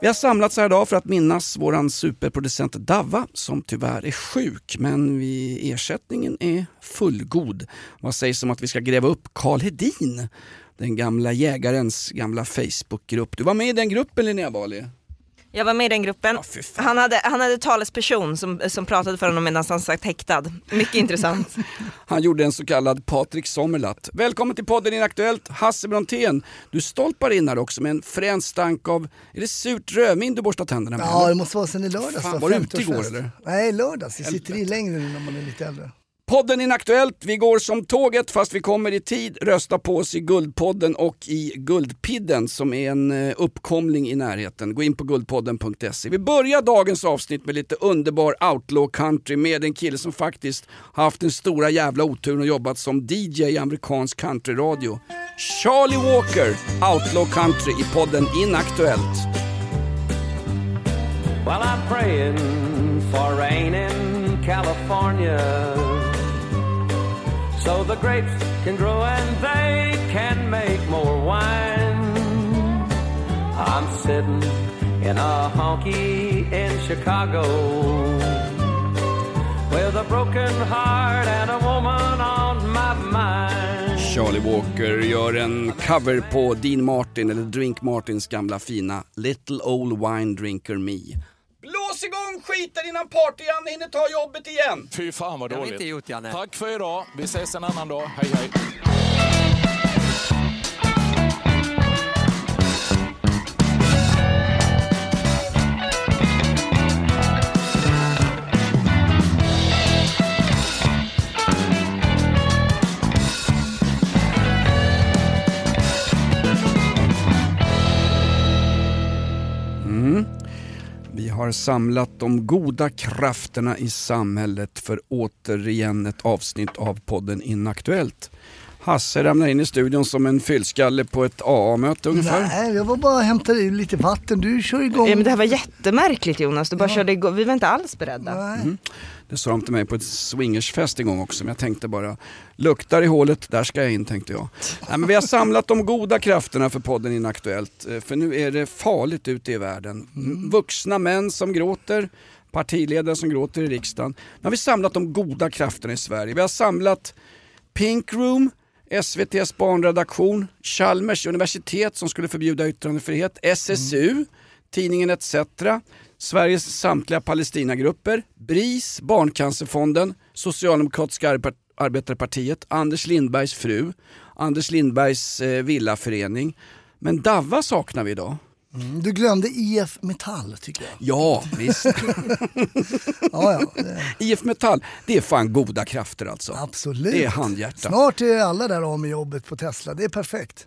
Vi har samlats här idag för att minnas vår superproducent Davva som tyvärr är sjuk men vi, ersättningen är fullgod. Vad sägs om att vi ska gräva upp Karl Hedin? Den gamla jägarens gamla Facebookgrupp. Du var med i den gruppen Linnea Bali? Jag var med i den gruppen. Fan. han, hade, han hade talesperson som, som pratade för honom medan han satt häktad. Mycket intressant. Han gjorde en så kallad Patrik Sommerlath. Välkommen till podden Inaktuellt, Hasse Brontén. Du stolpar in här också med en frän stank av, är det surt rödvin du borstar tänderna med? Ja, det måste vara sen i lördags. Fan, var du ute 50-årsfest. igår, eller? Nej, lördags. Det sitter i längre nu när man är lite äldre. Podden Inaktuellt, vi går som tåget fast vi kommer i tid. Rösta på oss i Guldpodden och i Guldpidden som är en eh, uppkomling i närheten. Gå in på guldpodden.se. Vi börjar dagens avsnitt med lite underbar outlaw country med en kille som faktiskt har haft den stora jävla oturen och jobbat som DJ i amerikansk countryradio. Charlie Walker, outlaw country i podden Inaktuellt. Well, I'm praying for rain in California so the grapes can grow and they can make more wine. I'm sitting in a honky in Chicago with a broken heart and a woman on my mind. Charlie Walker gör en cover på Dean Martin, eller Drink Martins gamla fina Little Old Wine Drinker Me. Igång skiten innan party-Janne hinner ta jobbet igen! Fy fan vad har vi dåligt. inte gjort, Janne. Tack för idag. Vi ses en annan dag. Hej hej. Har samlat de goda krafterna i samhället för återigen ett avsnitt av podden Inaktuellt. Hasse ramlar in i studion som en fyllskalle på ett AA-möte ungefär. Nej, jag var bara och hämtade i lite vatten. Du kör igång. Ja, men det här var jättemärkligt Jonas, du bara körde igång. Vi var inte alls beredda. Nej. Det sa de till mig på ett swingersfest en gång också, men jag tänkte bara, luktar i hålet, där ska jag in tänkte jag. Nej, men vi har samlat de goda krafterna för podden Inaktuellt, eh, för nu är det farligt ute i världen. Vuxna män som gråter, partiledare som gråter i riksdagen. Nu har vi samlat de goda krafterna i Sverige. Vi har samlat Pink Room, SVTs barnredaktion, Chalmers universitet som skulle förbjuda yttrandefrihet, SSU, tidningen ETC, Sveriges samtliga Palestinagrupper, BRIS, Barncancerfonden, Socialdemokratiska Arbe- Arbetarpartiet, Anders Lindbergs fru, Anders Lindbergs eh, villaförening. Men Davva saknar vi idag. Mm, Du glömde IF Metall tycker jag. Ja, visst. Ja, ja, det, IF Metall, det är fan goda krafter alltså. absolut. Det är handhjärta. Snart är alla där av med jobbet på Tesla. Det är perfekt.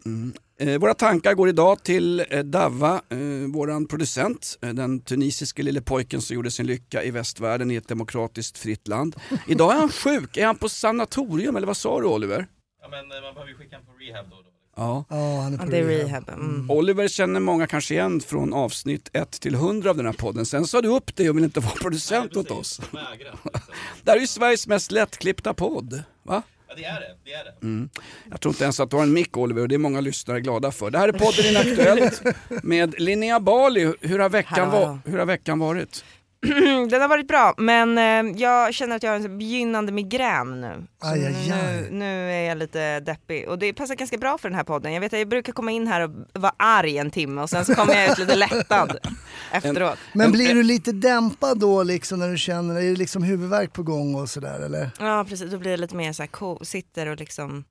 Eh, våra tankar går idag till eh, Davva, eh, våran producent, eh, den tunisiske lille pojken som gjorde sin lycka i västvärlden i ett demokratiskt fritt land. Idag är han sjuk, är han på sanatorium eller vad sa du Oliver? Ja men eh, man behöver ju skicka honom på rehab då då. Ja. Ja, han är Ja, på det är rehab. rehab. Mm. Oliver känner många kanske igen från avsnitt 1 till 100 av den här podden. Sen sa du upp dig och vill inte vara producent åt oss. Vägra. Liksom. Det här är ju Sveriges mest lättklippta podd. Va? Ja det är det, det är det. Jag tror inte ens att du har en mick Oliver och det är många lyssnare glada för. Det här är podden Inaktuellt med Linnea Bali. Hur har veckan, va- hur har veckan varit? Den har varit bra, men eh, jag känner att jag har en begynnande migrän nu. Aj, aj, aj. Nu, nu är jag lite deppig och det passar ganska bra för den här podden. Jag vet att jag brukar komma in här och vara arg en timme och sen så kommer jag ut lite lättad efteråt. Men blir du lite dämpad då liksom när du känner, är det liksom huvudvärk på gång och sådär eller? Ja precis, då blir det lite mer så här, sitter och liksom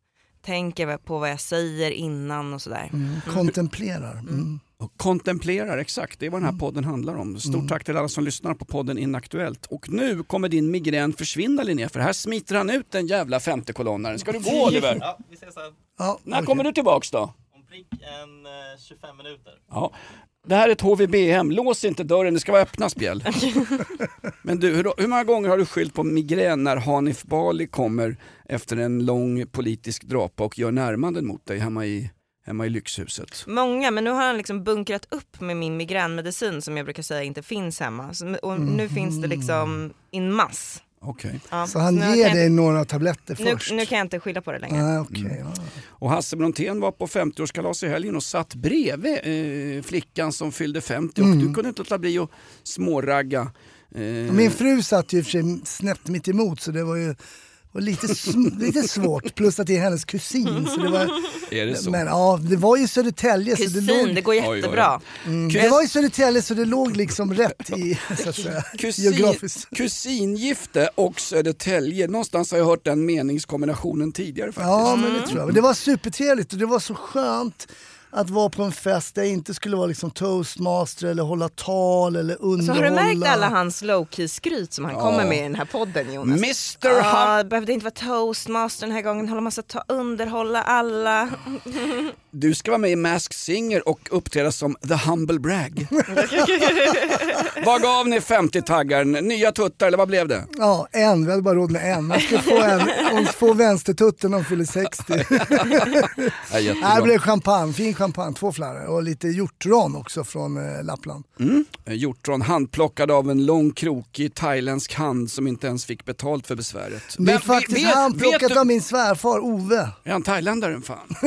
tänker på vad jag säger innan och sådär. Mm. Kontemplerar. Mm. Och kontemplerar, exakt. Det är vad den här podden handlar om. Stort tack till alla som lyssnar på podden Inaktuellt. Och nu kommer din migrän försvinna Linnea, för här smiter han ut den jävla femtekolonnaren. Ska du gå Oliver? Ja, vi ses sen. Ja, När okej. kommer du tillbaks då? Om prick en eh, 25 minuter. Ja. det här är ett HVB-hem, lås inte dörren, det ska vara öppna spjäll. Men du, hur, hur många gånger har du skyllt på migrän när Hanif Bali kommer efter en lång politisk drapa och gör närmanden mot dig hemma i, hemma i lyxhuset? Många, men nu har han liksom bunkrat upp med min migränmedicin som jag brukar säga inte finns hemma. Så, och nu finns det liksom in mass. Okej. Ja, Så han nu ger jag dig inte- några tabletter nu, först? nu kan jag inte skylla på det längre. Nej, okej. Mm. ja. Och Hasse Brontén var på 50-årskalas i helgen och satt bredvid eh, flickan som fyllde 50 och du kunde inte låta bli att småragga. Eh, Min fru satt ju i och för sig snett mitt emot så det var ju var lite, lite svårt. Plus att det är hennes kusin. Så det var, är det så? men ja, det var ju Södertälje. Så det, Kusin, låg, det går oj, oj. jättebra. mm, det var ju Södertälje så det låg liksom rätt i, så att säga, Kusin, geografiskt. kusingifte och Södertälje, någonstans har jag hört den meningskombinationen tidigare faktiskt. Ja, men det tror jag. Det var supertrevligt och det var så skönt att vara på en fest där jag inte skulle vara liksom toastmaster eller hålla tal eller Så underhålla. har du märkt alla hans low-key skryt som han kommer med i den här podden Jonas? Mr Ja, behövde inte vara toastmaster den här gången, hålla massa ta underhålla alla. Du ska vara med i Mask Singer och uppträda som the humble brag. vad gav ni 50-taggaren? Nya tuttar eller vad blev det? Ja, en. Vi hade bara råd med en. Man ska få, en, hon får vänstertutten när hon fyller 60. Ja, det blev champagne, fin champagne, två flarror och lite hjortron också från eh, Lappland. Eh, Hjortron handplockad av en lång krokig thailändsk hand som inte ens fick betalt för besväret. Det är Men faktiskt vet- handplockat vet av min svärfar Ove. Är han thailändaren fan?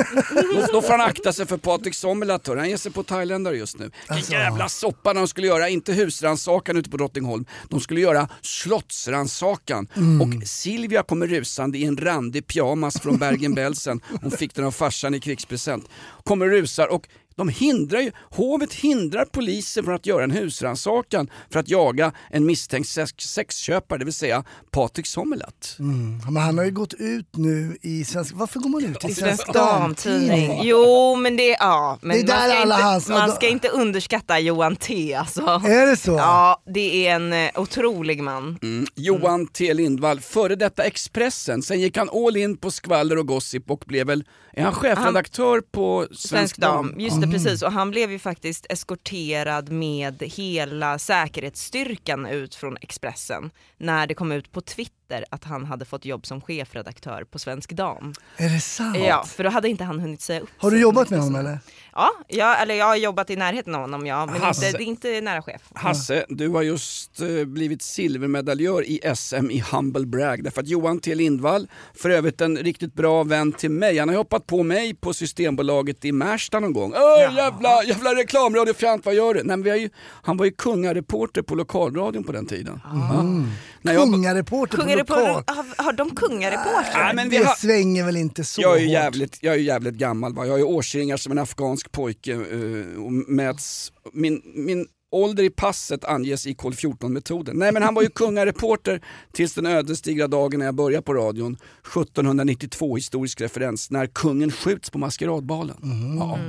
då, då får han akta sig för Patrik Sommerlath, hör. han ger sig på thailändare just nu. Vilken Alltså. jävla soppa de skulle göra, inte husrannsakan ute på Drottningholm, de skulle göra slottsrannsakan. Mm. Och Silvia kommer rusande i en randig pyjamas från Bergen-Belsen, hon fick den av farsan i krigspresent. Kommer rusar och de hindrar ju, hovet hindrar polisen från att göra en husrannsakan för att jaga en misstänkt sex, sexköpare, det vill säga Patrik Sommerlath. Men han har ju gått ut nu i svensk... Varför går man ut i Svensk Svensk Damtidning. Damtidning? Jo men det, ja. Men Det är där man, ska alla inte, hans- man ska inte underskatta Johan T alltså. Är det så? Ja, det är en eh, otrolig man. Mm. Johan T Lindvall, före detta Expressen, sen gick han all in på skvaller och gossip och blev väl, är han chefredaktör på Svensk, Svensk dam, just Mm. det Mm. precis. Och han blev ju faktiskt eskorterad med hela säkerhetsstyrkan ut från Expressen när det kom ut på Twitter att han hade fått jobb som chefredaktör på Svensk Dam. Är det sant? Ja, för då hade inte han hunnit säga upp Har du jobbat med honom eller? Ja, ja, eller jag har jobbat i närheten av honom ja, men Hasse. inte, det är inte nära chef. Hasse, du har just eh, blivit silvermedaljör i SM i Humble Brag därför att Johan T Lindvall, för övrigt en riktigt bra vän till mig, han har hoppat på mig på Systembolaget i Märsta någon gång. Öh, jävla, jävla reklamradiofjant, vad gör du? Nej, men vi har ju, han var ju kungareporter på lokalradion på den tiden. Ja. När jag- Kungareporter på Kungareporter, lokal. har, har de kungareportrar? Nej, men vi Det har, svänger väl inte så jag är, ju hårt? jävligt, jag är ju jävligt gammal, va? jag har ju årsringar som en afghansk pojke eh, och mäts, min, min ålder i passet anges i kol 14-metoden. Nej men han var ju kungareporter tills den ödesdigra dagen när jag började på radion, 1792, historisk referens, när kungen skjuts på maskeradbalen. Ja.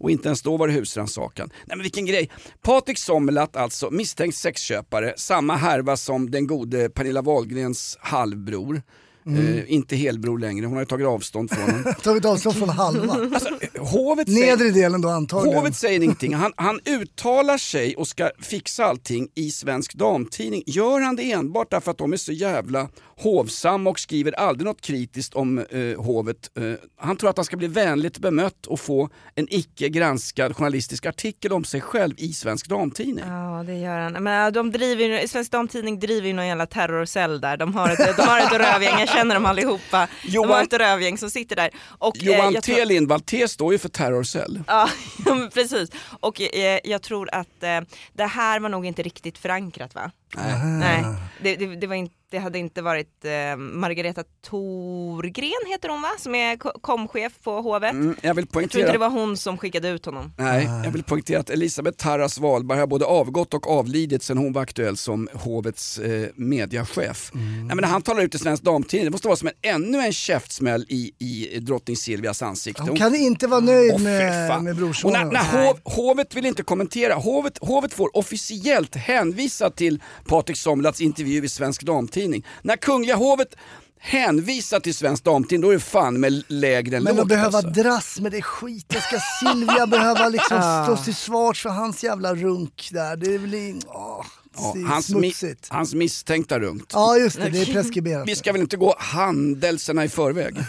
Och inte ens då var det husrannsakan. Nej men vilken grej. Patrik Sommerlath alltså, misstänkt sexköpare, samma härva som den gode Pernilla Wahlgrens halvbror. Eh, inte helbror längre, hon har ju tagit avstånd från honom. Tagit avstånd från halva. Alltså, hovet, säger, Nedre delen då antagligen. hovet säger ingenting, han, han uttalar sig och ska fixa allting i Svensk Damtidning. Gör han det enbart därför att de är så jävla hovsamma och skriver aldrig något kritiskt om eh, hovet. Eh, han tror att han ska bli vänligt bemött och få en icke granskad journalistisk artikel om sig själv i Svensk Damtidning. Ja det gör han. Men äh, de driver ju, Svensk Damtidning driver ju någon jävla terrorcell där. De har ett, de har ett rövgäng, jag känner dem allihopa. De har Johan- ett rövgäng som sitter där. Och, eh, Johan jag T Lindvall, T står ju för terrorcell. Ja, precis. Och eh, jag tror att eh, det här var nog inte riktigt förankrat va? Nej. Nej, det, det, det, var inte, det hade inte varit eh, Margareta Thorgren heter hon va? Som är ko- komchef på hovet. Mm, jag vill Jag tror inte poängtera det var hon som skickade ut honom. Nej, jag vill poängtera att Elisabeth Tarras Wahlberg har både avgått och avlidit sen hon var aktuell som hovets eh, mediachef. Nej, men när han talar ut i Svensk Damtidning, det måste vara som en, ännu en käftsmäll i, i drottning Silvias ansikte. Hon kan inte vara nöjd fy med, med brorsonen. när hov, hovet vill inte kommentera, hovet, hovet får officiellt hänvisa till Patrik Sommerlaths intervju i Svensk Damtidning. När Kungliga hovet hänvisad till Svensk Damtid, då är det fan med lägre än Men lågt att behöva alltså. dras med det skiten, ska Silvia behöva liksom Ah. stå till svars för hans jävla runk där? Det är väl in... åh, Ja, hans, mi- hans misstänkta runkt. Ja just det, det är preskriberat. Vi ska väl inte gå handelserna i förväg?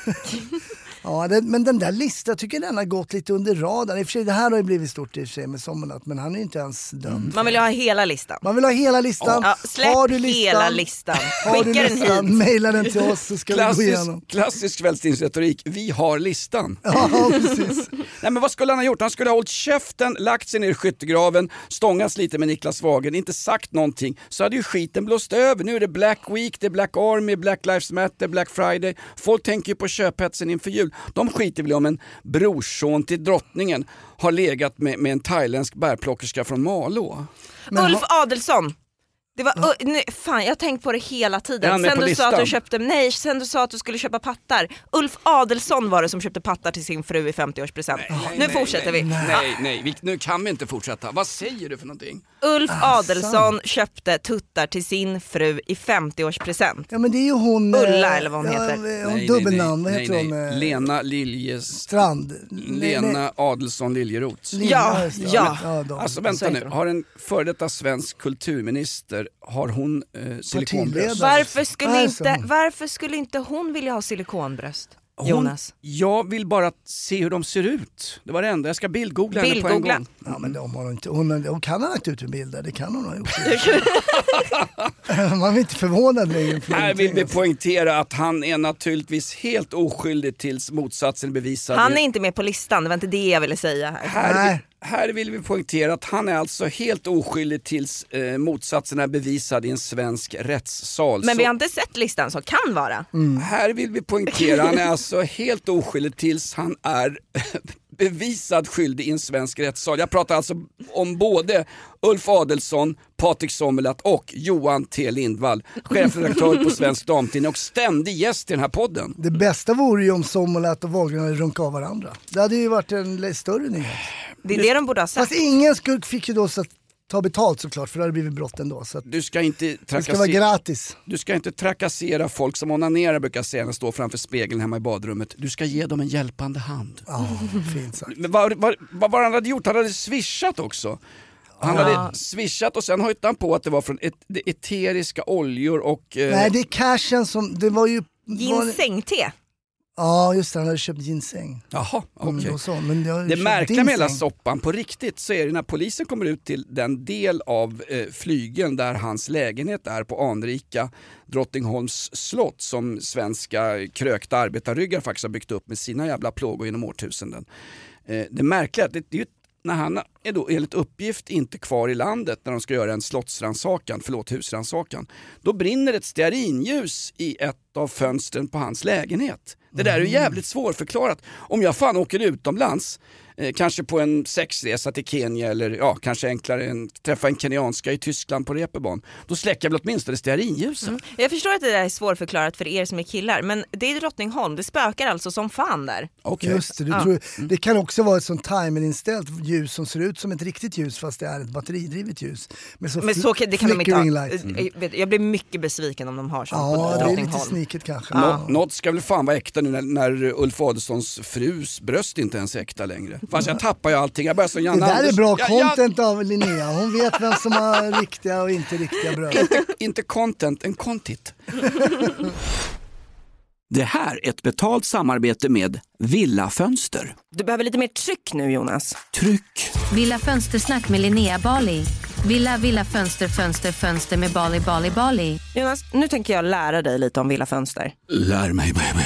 Ja, det, men den där listan, jag tycker den har gått lite under radarn. I och för sig, det här har ju blivit stort i och för sig med Sommarnatt, men han är ju inte ens dömd. Man vill ha hela listan. Man vill ha hela listan. Ja, släpp har du listan, hela listan. Har du Skicka den listan, hit. mejla den till oss så ska vi gå Klassisk, igenom. klassisk kvällstidningsretorik, vi har listan. Ja, precis. Nej men vad skulle han ha gjort? Han skulle ha hållit käften, lagt sig ner i skyttegraven, stångats lite med Niklas Wagen, inte sagt någonting. Så hade ju skiten blåst över. Nu är det Black Week, det är Black Army, Black Lives Matter, Black Friday. Folk tänker ju på köphetsen inför jul. De skiter väl om en brorson till drottningen har legat med, med en thailändsk bärplockerska från Malå. Ulf Adelsson. Det var, uh, nej, fan, jag har tänkt på det hela tiden. Sen du, sa att du listan? köpte, nej, sen du sa att du skulle köpa pattar. Ulf Adelsson var det som köpte pattar till sin fru i 50-årspresent. Nu fortsätter vi. Nej, nej, vi, nu kan vi inte fortsätta. Vad säger du för någonting? Ulf Adelsson köpte tuttar till sin fru i 50-årspresent. Ja men det är ju hon... Ulla eh, eller vad hon ja, heter. Hon Nej, dubbelnamn, nej, vad heter nej, hon? nej. eh, Lena Liljes... Strand. Nej, nej. Lena Adelsson Liljeroth. Lina, Ja, just det. ja. de. Alltså Så vänta nu, har en före detta svensk kulturminister, har hon eh, silikonbröst? Partiledare. Varför skulle, Nej, inte, varför skulle inte hon vilja ha silikonbröst? Hon, Jonas. Jag vill bara se hur de ser ut. Det var det enda. Jag ska bildgoogla henne på en gång. Ja, men de har inte, hon, hon kan ha lagt ut en bild där, det kan hon ha gjort. Man är inte förvånad längre. Här vill vi poängtera att han är naturligtvis helt oskyldig tills motsatsen är bevisad. Han är inte med på listan, det var inte det jag ville säga här. här, här vill vi poängtera att han är alltså helt oskyldig tills eh, motsatsen är bevisad i en svensk rättssal. Men Så- vi har inte sett listan, så kan vara. Här vill vi poängtera, han är alltså helt oskyldig tills han är bevisad skyldig i en svensk rättssal. Jag pratar alltså om både Ulf Adelsson, Patrik Sommerlath och Johan T Lindvall, chefredaktör på Svensk Damtidning och ständig gäst i den här podden. Det bästa vore ju om Sommerlath och Wahlgren hade runkat av varandra. Det hade ju varit en större nyhet. Det är det de borde ha sagt. Fast ingen skulle, fick ju då så att ta betalt såklart, för det hade blivit brott ändå. Så att Du ska inte det ska vara trakassera, gratis. du ska inte trakassera folk som onanerar brukar jag säga när jag står framför spegeln hemma i badrummet. Du ska ge dem en hjälpande hand. Ja, fint sagt. Men vad, vad, vad var det han hade gjort? Han hade swishat också. Han hade swishat och sen höjt han på att det var från et, det eteriska oljor och... Eh, Nej, det är cashen som, det var ju... Var, Ginseng-te. Ja, just det, han hade köpt ginseng. Jaha, okej. Så, men Det märkliga med hela soppan på riktigt så är det när polisen kommer ut till den del av eh, flygeln där hans lägenhet är på anrika Drottningholms slott som svenska krökta arbetarryggar faktiskt har byggt upp med sina jävla plågor genom årtusenden. Eh, det märkliga är att det, det är när han är då enligt uppgift inte kvar i landet när de ska göra en slottsrannsakan, förlåt husrannsakan, då brinner ett stearinljus i ett av fönstren på hans lägenhet. Det där är ju jävligt svårförklarat. Om jag fan åker utomlands, eh, kanske på en sexresa till Kenya eller ja, kanske enklare än träffa en kenyanska i Tyskland på reeperbahn, då släcker jag väl åtminstone stearinljusen. Jag förstår att det där är svårförklarat för er som är killar, men det är Drottningholm, det spökar alltså som fan där. Okej. Just det, du Ja. tror, det kan också vara ett sånt timerinställt ljus som ser ut som ett riktigt ljus fast det är ett batteridrivet ljus. Med så Men så, kan- det kan de inte ha. Eh, jag vet- Jag blir mycket besviken om de har sånt Ja, på det är lite Drottningholm. sniket kanske. Nå- Något ska väl fan vara äkta nu när, när Ulf Adelsohns frus bröst inte ens är äkta längre. Fast jag tappar ju allting, jag börjar som Det Janne där är Anders- bra Ja, ja, content av Linnea. Hon vet vem som har riktiga och inte riktiga bröd. inte content, en contit. Det här är ett betalt samarbete med Villa Fönster. Du behöver lite mer tryck nu Jonas. Tryck! Villa Fönstersnack med Linnea Bali. Villa, villa, fönster, fönster, fönster med Bali, Bali, Bali. Jonas, nu tänker jag lära dig lite om Villa Fönster. Lär mig baby.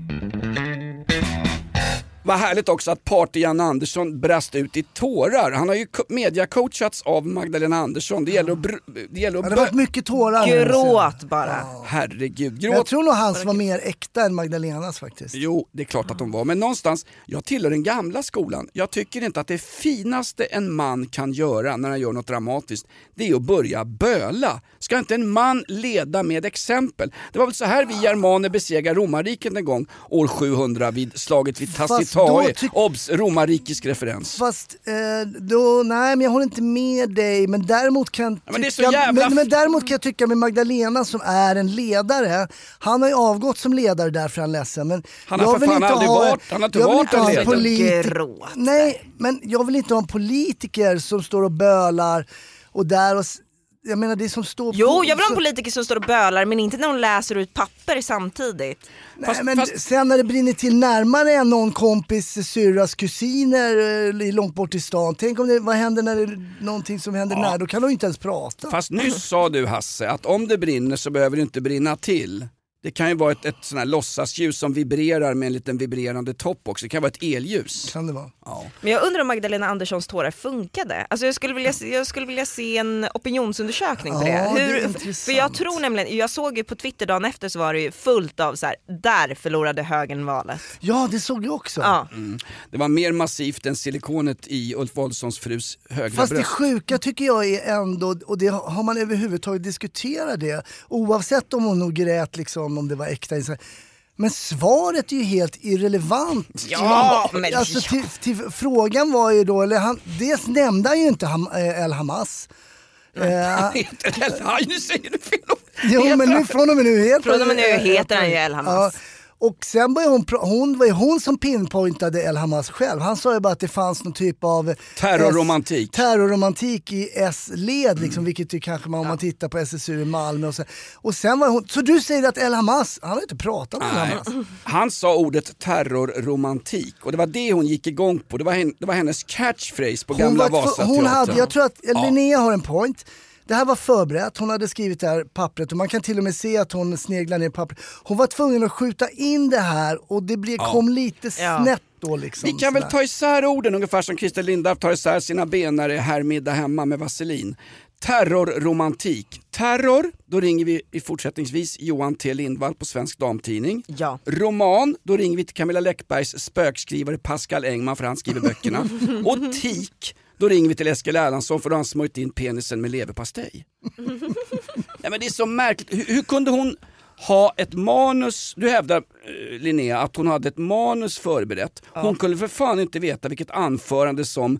Vad härligt också att Party-Janne Andersson brast ut i tårar. Han har ju co- mediacoachats av Magdalena Andersson. Det gäller att... Br- det gäller att Ja, det har varit mycket tårar. Gråt bara. Herregud, gråt. Jag tror nog hans var mer äkta än Magdalenas faktiskt. Jo, det är klart att de var. Men någonstans, jag tillhör den gamla skolan. Jag tycker inte att det finaste en man kan göra när han gör något dramatiskt, det är att börja böla. Ska inte en man leda med exempel? Det var väl så här vi germaner besegrade romarriket en gång, år 700 vid slaget vid Fast Tyck- Obs! Romarrikisk referens. Fast eh, då, nej men jag håller inte med dig. Men däremot kan Ja, men är tycka, jävla men, men däremot kan jag tycka med Magdalena som är en ledare. Han har ju avgått som ledare därför är han ledsen. Men Han har jag för vill fan inte aldrig ha, varit- han har inte jag vill varit inte en ha en ledare. politi- Gråt. Nej, men jag vill inte ha en politiker som står och bölar och där och... Jag menar det som står Jo, på... jag vill ha en politiker som står och bölar men inte när hon läser ut papper samtidigt. Nej, men sen när det brinner till närmare än någon kompis syrras kusiner eh, långt bort i stan. Tänk om det, vad händer när det är någonting som händer Ja. nära? Då kan de inte ens prata. Fast nyss sa du Hasse att om det brinner så behöver det inte brinna till. Det kan ju vara ett, ett sån här låtsasljus som vibrerar med en liten vibrerande topp också. Det kan vara ett elljus. Kan det vara. Ja. Men jag undrar om Magdalena Anderssons tårar funkade. Alltså jag, skulle vilja, se- jag skulle vilja se en opinionsundersökning på Ja, det. det är Hur, för jag tror nämligen, jag såg ju på Twitter dagen efter så var det ju fullt av så här, där förlorade högern valet. Ja, det såg jag också. Ja. Mm. Det var mer massivt än silikonet i Ulf Wolssons frus högra Fast det bröst. sjuka tycker jag är ändå, och det har man överhuvudtaget diskuterat det, oavsett om hon nog grät liksom, om det var äkta. Men svaret är ju helt irrelevant. Ja, men- alltså, till, till, frågan var ju då, eller han, dels nämnde han ju inte Ham, eh, El Hamas. Eh, heter El Haj, nu säger du fel. Jo men nu från och med nu heter Från och med nu heter han ju El Hamas. Ja, och sen var hon, hon, var hon som pinpointade El Hamas själv. Han sa ju bara att det fanns någon typ av Terrorromantik. S, terrorromantik i S-led, liksom, vilket ju kanske man om man tittar på SSU i Malmö och så. Och sen var hon, så du säger att El Hamas, han har inte pratat med El. Hamas. Han sa ordet terrorromantik och det var det hon gick igång på. Det var, hen, det var hennes catchphrase på Hon, gamla Vasateatern. hon hade, jag tror att Ja. Linnea har en point. Det här var förberett, hon hade skrivit det här pappret och man kan till och med se att hon sneglar ner i pappret. Hon var tvungen att skjuta in det här och det blev, Ja. kom lite Ja. snett då liksom. Vi kan väl ta isär orden ungefär som Christer Lindarw tar isär sina ben när det är herrmiddag hemma med vaselin. Terrorromantik. Terror, då ringer vi i fortsättningsvis Johan T Lindvall på Svensk Damtidning. Ja. Roman, då ringer vi till Camilla Läckbergs spökskrivare Pascal Engman för han skriver böckerna. Och tik, då ringer vi till Eskil Erlandsson för då har han smörjt in penisen med leverpastej. Nej, men det är så märkligt, hur, hur kunde hon ha ett manus, du hävdar eh, Linnea att hon hade ett manus förberett. Hon kunde för fan inte veta vilket anförande som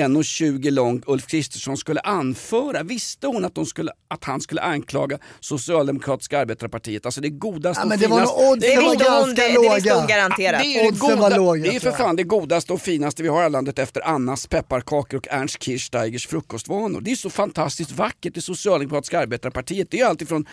1,20 lång Ulf Kristersson skulle anföra. Visste hon att, de skulle, att han skulle anklaga Socialdemokratiska arbetarpartiet, alltså det godaste Ja, men och det var finaste. odds Det var visste hon, ganska det, det visste låga. hon garanterat. Det är, var goda, låga, det är för fan det godaste och finaste vi har i landet efter Annas pepparkakor och Ernst Kirchsteigers frukostvanor. Det är så fantastiskt vackert, det socialdemokratiska arbetarpartiet. Det är alltifrån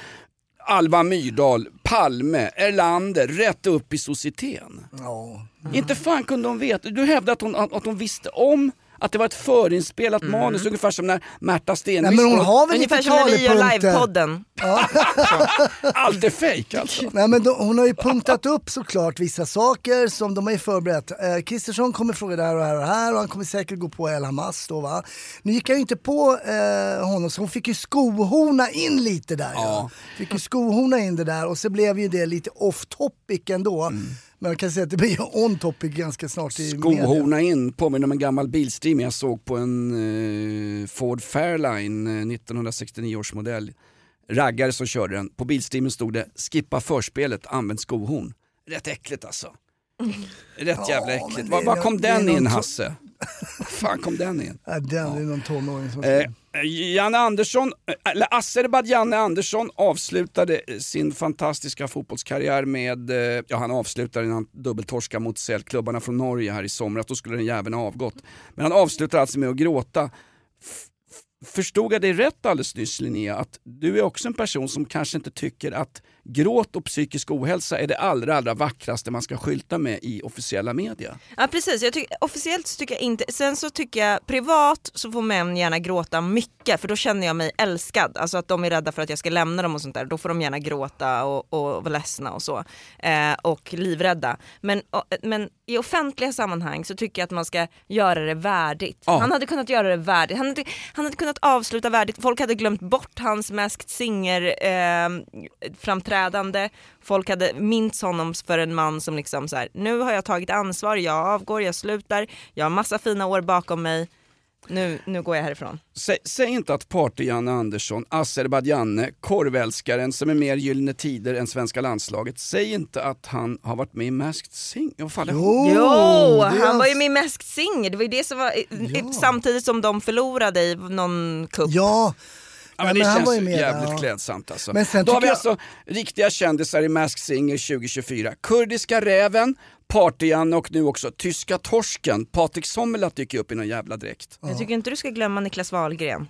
Alva Myrdal, Palme, Erlander, rätt upp i societeten. Ja. Inte fan kunde hon veta. Du hävdar att hon, att hon visste om Att det var ett förinspelat manus, ungefär som när Märta Stenevi Nej, men hon har väl Ungefär som när vi gör livepodden. Allt är fejk alltså. Nej, men de, hon har ju punktat upp såklart vissa saker som de har ju förberett. Eh, Kristersson kommer fråga det här och här och här och han kommer säkert gå på El Hamas då va. Nu gick jag ju inte på eh, honom så hon fick ju skohorna in lite där. Ja. Fick ju skohorna in det där och så blev ju det lite off topic ändå. Mm. Men jag kan säga att det blir on topic ganska snart i. Skohorna in påminner om en gammal bilstream jag såg på en eh, Ford Fairline, eh, 1969 års modell. Raggare som körde den. På bilstreamen stod det skippa förspelet, använd skohorn. Rätt äckligt alltså. Rätt jävla äckligt. Var, var kom det är den nog in to- Hasse? Fan kom den in? Ja, den är någon tonåring som Eh, Janne Andersson, eh, eller Azerbad Janne Andersson avslutade sin fantastiska fotbollskarriär med, eh, ja han avslutade när han dubbeltorskade mot Cellklubbarna från Norge här i somras, då skulle den jäveln ha avgått. Men han avslutar alltså med att gråta. F- Förstod jag dig rätt alldeles nyss Linnea, att du är också en person som kanske inte tycker att gråt och psykisk ohälsa är det allra, allra vackraste man ska skylta med i officiella media? Ja precis, jag tycker, officiellt så tycker jag inte, sen så tycker jag privat så får män gärna gråta mycket för då känner jag mig älskad. Alltså att de är rädda för att jag ska lämna dem och sånt där. Då får de gärna gråta och, och vara ledsna och så. Eh, och livrädda. Men, och, men i offentliga sammanhang så tycker jag att man ska göra det värdigt. Ja. Han hade kunnat göra det värdigt. Han hade, han hade kunnat avsluta värdigt. Folk hade glömt bort hans Masked Singer eh, framträdande. Folk hade mints honom för en man som liksom så här, nu har jag tagit ansvar, jag avgår, jag slutar, jag har massa fina år bakom mig. Nu, nu går jag härifrån. Säg, säg inte att Party-Janne Andersson, Azerbadjanne, korvälskaren som är mer Gyllene Tider än svenska landslaget. Säg inte att han har varit med i Masked Singer. Vad fan är Jo, det han var ju med i Masked Singer, det var ju det som var, samtidigt som de förlorade i någon cup. Ja, Ja, men det men han känns var ju med jävligt där, ja. klädsamt alltså. Men sen Då har vi tycker alltså riktiga kändisar i Masked Singer 2024. Kurdiska räven, Party-Janne och nu också tyska torsken. Patrik Sommerlath dyker upp i någon jävla dräkt. Jag tycker inte du ska glömma Niklas Wahlgren.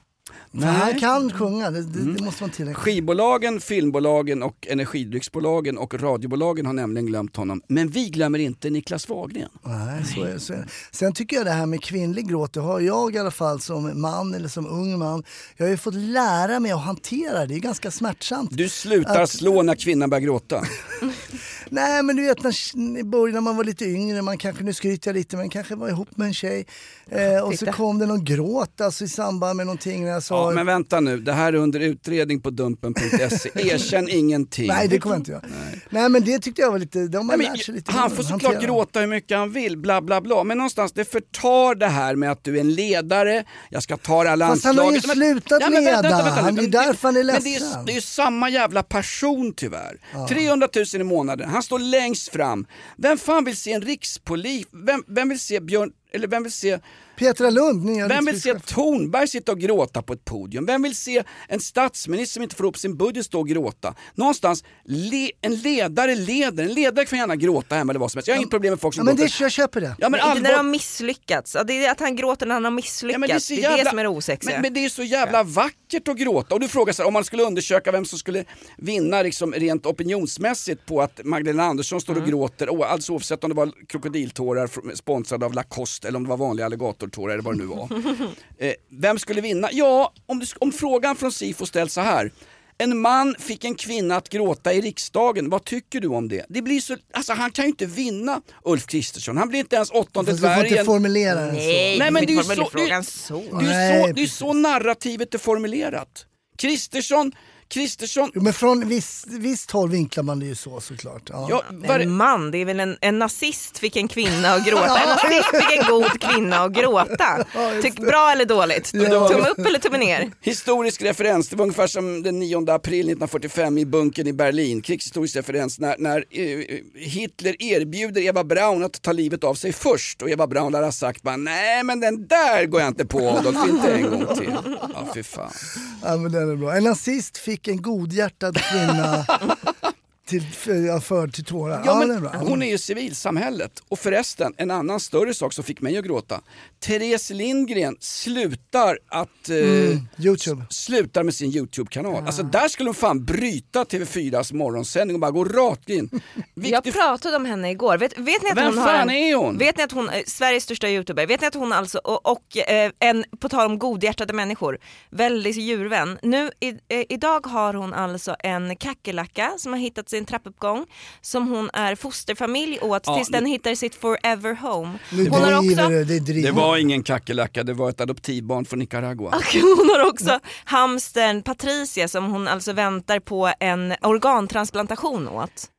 Men han kan sjunga, det, det, det måste man tillägga. Skivbolagen, filmbolagen och energidrycksbolagen och radiobolagen har nämligen glömt honom. Men vi glömmer inte Niklas Wahlgren. Nej, så är, så är det. Sen tycker jag det här med kvinnlig gråt, det har jag i alla fall som man eller som ung man, jag har ju fått lära mig att hantera det, det är ganska smärtsamt. Du slutar Att- slå när kvinnan börjar gråta. Nej men du vet när, i början när man var lite yngre, man kanske, nu skryter jag lite, men kanske var ihop med en tjej. Eh, och så kom det någon gråt alltså, i samband med någonting jag sa... Ja, men vänta nu, det här är under utredning på dumpen.se. Erkänn ingenting. Nej det kommer jag inte göra. Nej. men det tyckte jag var lite, de har Nej, lärt sig lite han får såklart hanterar. gråta hur mycket han vill, bla bla bla. Men någonstans, det förtar det här med att du är en ledare, jag ska ta det här Fast han har ju landslaget. Slutat Ja, men vänta, leda. vänta, vänta, Han- det är därför han är Men det är, ledsen. det är ju samma jävla person tyvärr. Ja. 300 000 i månaden, han står längst fram. Vem fan vill se en rikspolis? Vem, vem vill se Björn, eller vem vill se Petra Lund, nya vem vill se. Tornberg sitta och gråta på ett podium? Vem vill se en statsminister som inte får upp sin budget stå och gråta? Någonstans, le, en ledare leder. En ledare kan gärna gråta hemma eller vad som helst. Jag har inget problem med folk Ja, som men gråter. det, jag köper det. Ja, men inte när allvar- de har misslyckats. Ja, det är att han gråter när han har misslyckats. Ja, men det är, så det, jävla- som är det osexiga. Men, men det är så jävla vackert att gråta. Och du frågar så här, om man skulle undersöka vem som skulle vinna liksom rent opinionsmässigt på att Magdalena Andersson står och Mm. gråter, och alltså oavsett om det var krokodiltårar sponsrade av Lacoste eller om det var vanliga alligatortårar eller vad det nu var. eh, vem skulle vinna? Ja, om, om frågan från Sifo ställs så här. En man fick en kvinna att gråta i riksdagen, vad tycker du om det? det blir så, alltså han kan ju inte vinna Ulf Kristersson, han blir inte ens åttonde Fast du får inte dvärgen. formulera den så. Nej, Nej men det är ju så, det, så. det är så, det är så narrativet är formulerat. Kristersson, Kristersson, Jo, men från viss, visst håll vinklar man det ju så såklart. Ja. Ja, En man, det är väl en, en nazist fick en kvinna att gråta. En nazist fick en god kvinna att gråta. Tyck, bra eller dåligt? Tumme upp eller tumme ner? Historisk referens, det var ungefär som den 9 april 1945 i bunkern i Berlin. Krigshistorisk referens när, när eh, Hitler erbjuder Eva Braun att ta livet av sig först och Eva Braun lär ha sagt bara, nej men den där går jag inte på Adolf, inte en gång till. Ja fy fan. Ja, men den är bra. En nazist fick vilken godhjärtad kvinna. till, för, för, till tårar. Ja, är men bra. hon är ju civilsamhället. Och förresten, en annan större sak som fick mig att gråta. Therese Lindgren slutar att... Eh, Mm, Youtube. s- Slutar med sin Youtube-kanal. Alltså där skulle hon fan bryta TV4s morgonsändning och bara gå rakt in. Jag pratade om henne igår. Vet, vet ni att Vem hon har fan en, är hon? Vet ni att hon är Sveriges största youtuber? Vet ni att hon alltså, och, och eh, en, på tal om godhjärtade människor, väldigt djurvän. Nu i, eh, idag har hon alltså en kackerlacka som har hittat sin trappuppgång som hon är fosterfamilj åt Ja, tills nu- den hittar sitt forever home. Hon har också det driver Det var ingen kackerlacka, det var ett adoptivbarn från Nicaragua. Och hon har också hamstern Patricia som hon alltså väntar på en organtransplantation åt.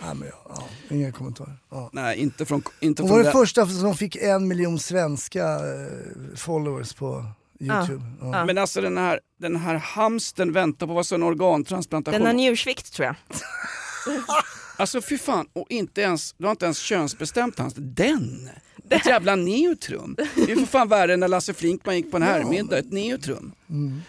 Ja, men, ja, ja, inga kommentarer. Ja. Nej, inte från... Inte Hon från var den det- första som fick en miljon svenska eh, followers på Youtube. Ja. Men alltså den här, den här hamsten väntar på vad så en organtransplantation. Den har njursvikt tror jag. Alltså fy fan, och inte ens, du har inte ens könsbestämt hans. Den! Ett jävla neutrum. Det är för fan värre än när Lasse Flinkman gick på en herrmiddag, ett neutrum. Mm.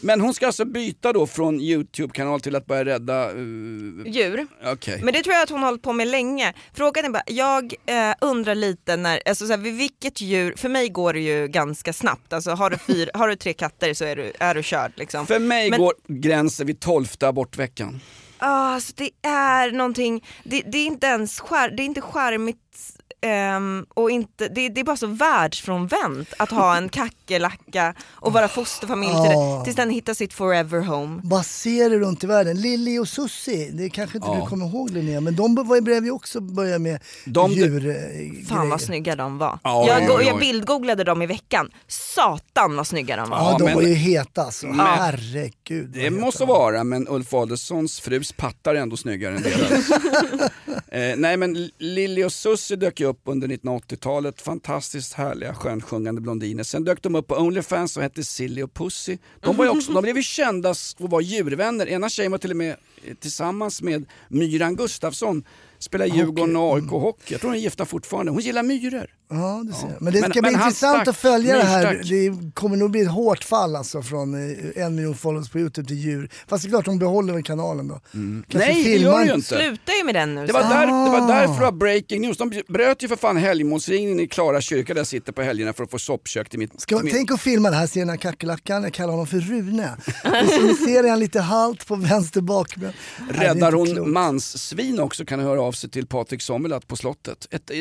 Men hon ska alltså byta då från Youtube-kanal till att börja rädda... Uh, Djur. Okej. Men det tror jag att hon har hållit på med länge. Frågan är bara, jag eh, undrar lite när, alltså så här, vid vilket djur, för mig går det ju ganska snabbt. Alltså har du, fyr, har du tre katter så är du, är du körd liksom. För mig Men- går gränsen vid tolfte abortveckan. Ah, alltså det är någonting, det, det är inte ens skär, det är inte charmigt ehm, och inte, det, det är bara så världsfrånvänt att ha en kackerlacka och vara fosterfamilj till Ah. det, tills den hittar sitt forever home. Vad ser du runt i världen? Lilly och Susie, det kanske inte Ja. du kommer ihåg Linnea, men de var ju också börja med De- djur... eh, Fan grejer. vad snygga de var. Ja, jag, oj, oj, jag bildgooglade dem i veckan. Satan vad snygga de var. Ja, de men- var ju heta alltså. Men- Herregud. Det måste de var. vara, men Ulf Adelsohns frus pattar är ändå snyggare än deras. eh, nej men Lili och Susie dök ju upp under 1980-talet, fantastiskt härliga skönsjungande blondiner. Sen dök de upp på Onlyfans och hette Silly och Pussy. De, var ju också, de blev ju kända och var djurvänner. Ena tjejen var till och med eh, tillsammans med Myran Gustafsson, spelar i Djurgården och AIK hockey. Jag tror hon är gifta fortfarande. Hon gillar myror. Ja, det ser jag. Men det Men- ska men bli han intressant stack, att följa det här. myrstack. Det kommer nog bli ett hårt fall alltså från eh, en miljon followers på Youtube till djur. Fast det är klart de behåller väl kanalen då. Mm. Nej, det filmar gör ju inte. Sluta ju med den nu. Det var, där, det var Ah. därför det var breaking news. De bröt ju för fan helgmålsringen i Klara kyrka där jag sitter på helgerna för att få soppkök till mitt... Ska, till mitt tänk att filma det här, se den här kackerlackan, jag kallar honom för Rune. Och så ser han lite halt på vänster bakben. Räddar hon manssvin också kan höra av sig till Patrik Sommelat på slottet. Ett, eh,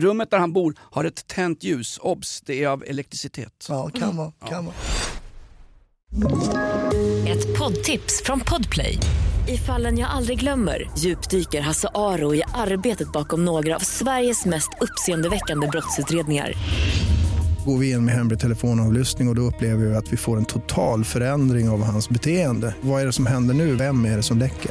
rummet där han bor har ett tänt ljus, obs, det är av elektricitet. Ja, kan vara. Kan vara. Ett poddtips från Podplay. I fallen jag aldrig glömmer djupdyker Hasse Aro i arbetet bakom några av Sveriges mest uppseendeväckande brottsutredningar. Går vi in med hemlig telefonavlyssning och, och då upplever vi att vi får en total förändring av hans beteende. Vad är det som händer nu? Vem är det som läcker?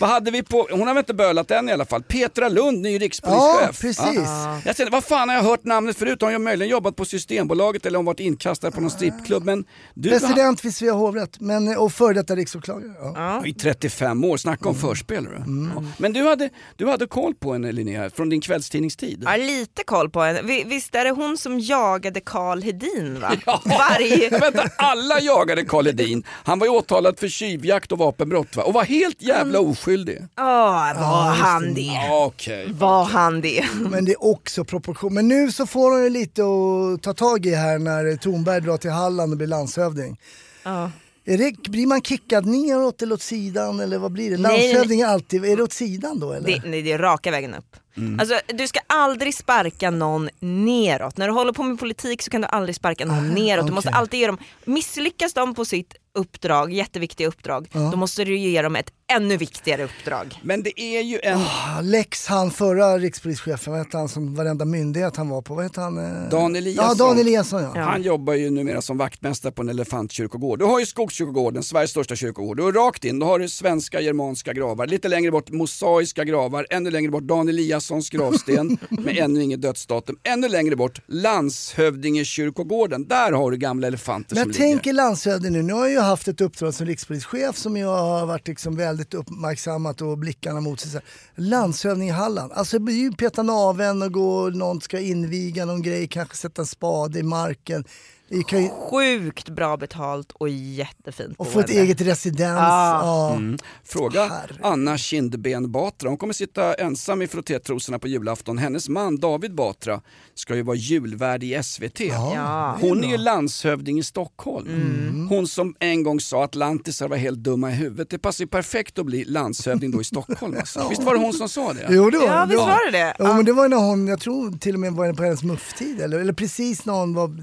Vad hade vi på, hon har väl inte bölat än i alla fall. Petra Lund, ny rikspolischef. Ja, precis. Jag tänkte, vad fan har jag hört namnet förut? Hon har möjligen jobbat på Systembolaget eller hon varit inkastad på någon strippklubb. Men du President vid Svea hovrätt men, och före detta riksåklagare. Ja. i 35 år, snacka om förspelare. Mm. Ja. Men du hade, du hade koll på henne Linnea, från din kvällstidningstid. Ja, lite koll på henne. Vi- Visst är det hon som jagade Karl Hedin va? Varje... Vänta, alla jagade Karl Hedin. Han var ju åtalad för tjuvjakt och vapenbrott va? och var helt jävla Mm. Oskyldig. Åh, var just han det. det? Okej. Var han det? Men det är också proportion. Men nu så får hon ju lite att ta tag i här när Thornberg drar till Halland och blir landshövding. Ja. Är det, blir man kickad neråt eller åt sidan eller vad blir det? Landshövding är alltid, är det åt sidan då eller? Det, nej, det är raka vägen upp. Alltså, du ska aldrig sparka någon neråt. När du håller på med politik så kan du aldrig sparka någon neråt. Du måste okej. alltid ge dem, misslyckas de på sitt uppdrag, jätteviktiga uppdrag, Ja. då måste du ge dem ett ännu viktigare uppdrag. Men det är ju en... Ah, Lex, han förra rikspolischefen, vad hette han som varenda myndighet han var på? Vad hette han? eh? Dan Eliasson. Ja, Dan Eliasson ja. Han jobbar ju numera som vaktmästare på en elefantkyrkogård. Du har ju Skogskyrkogården, Sveriges största kyrkogård. Du har rakt in, då har du svenska germanska gravar. Lite längre bort mosaiska gravar, ännu längre bort Dan Eliassons gravsten med ännu inget dödsdatum. Ännu längre bort, landshövdingekyrkogården. Där har du gamla elefanter Men som jag ligger. tänker landshövding nu, nu har jag ju haft ett uppdrag som rikspolischef som jag har varit liksom väldigt uppmärksammat och blickarna mot sig. Landshövding i Halland, alltså det blir ju peta naveln och gå, någon ska inviga någon grej, kanske sätta en spade i marken. Ju, Sjukt bra betalt och jättefint och få ett eget residens. Ah. Mm. Fråga Anna Kindben Batra. Hon kommer sitta ensam i frottétrosorna på julafton. Hennes man David Batra ska ju vara julvärd i SVT. Ja. Hon är ju landshövding i Stockholm. Hon som en gång sa att lantisar var helt dumma i huvudet. Det passar ju perfekt att bli landshövding då i Stockholm. Alltså. Visst var det hon som sa det? Jo det var Ja, visst var det det? Ja, men det var när hon, jag tror till och med var på hennes mufftid eller, eller precis när hon var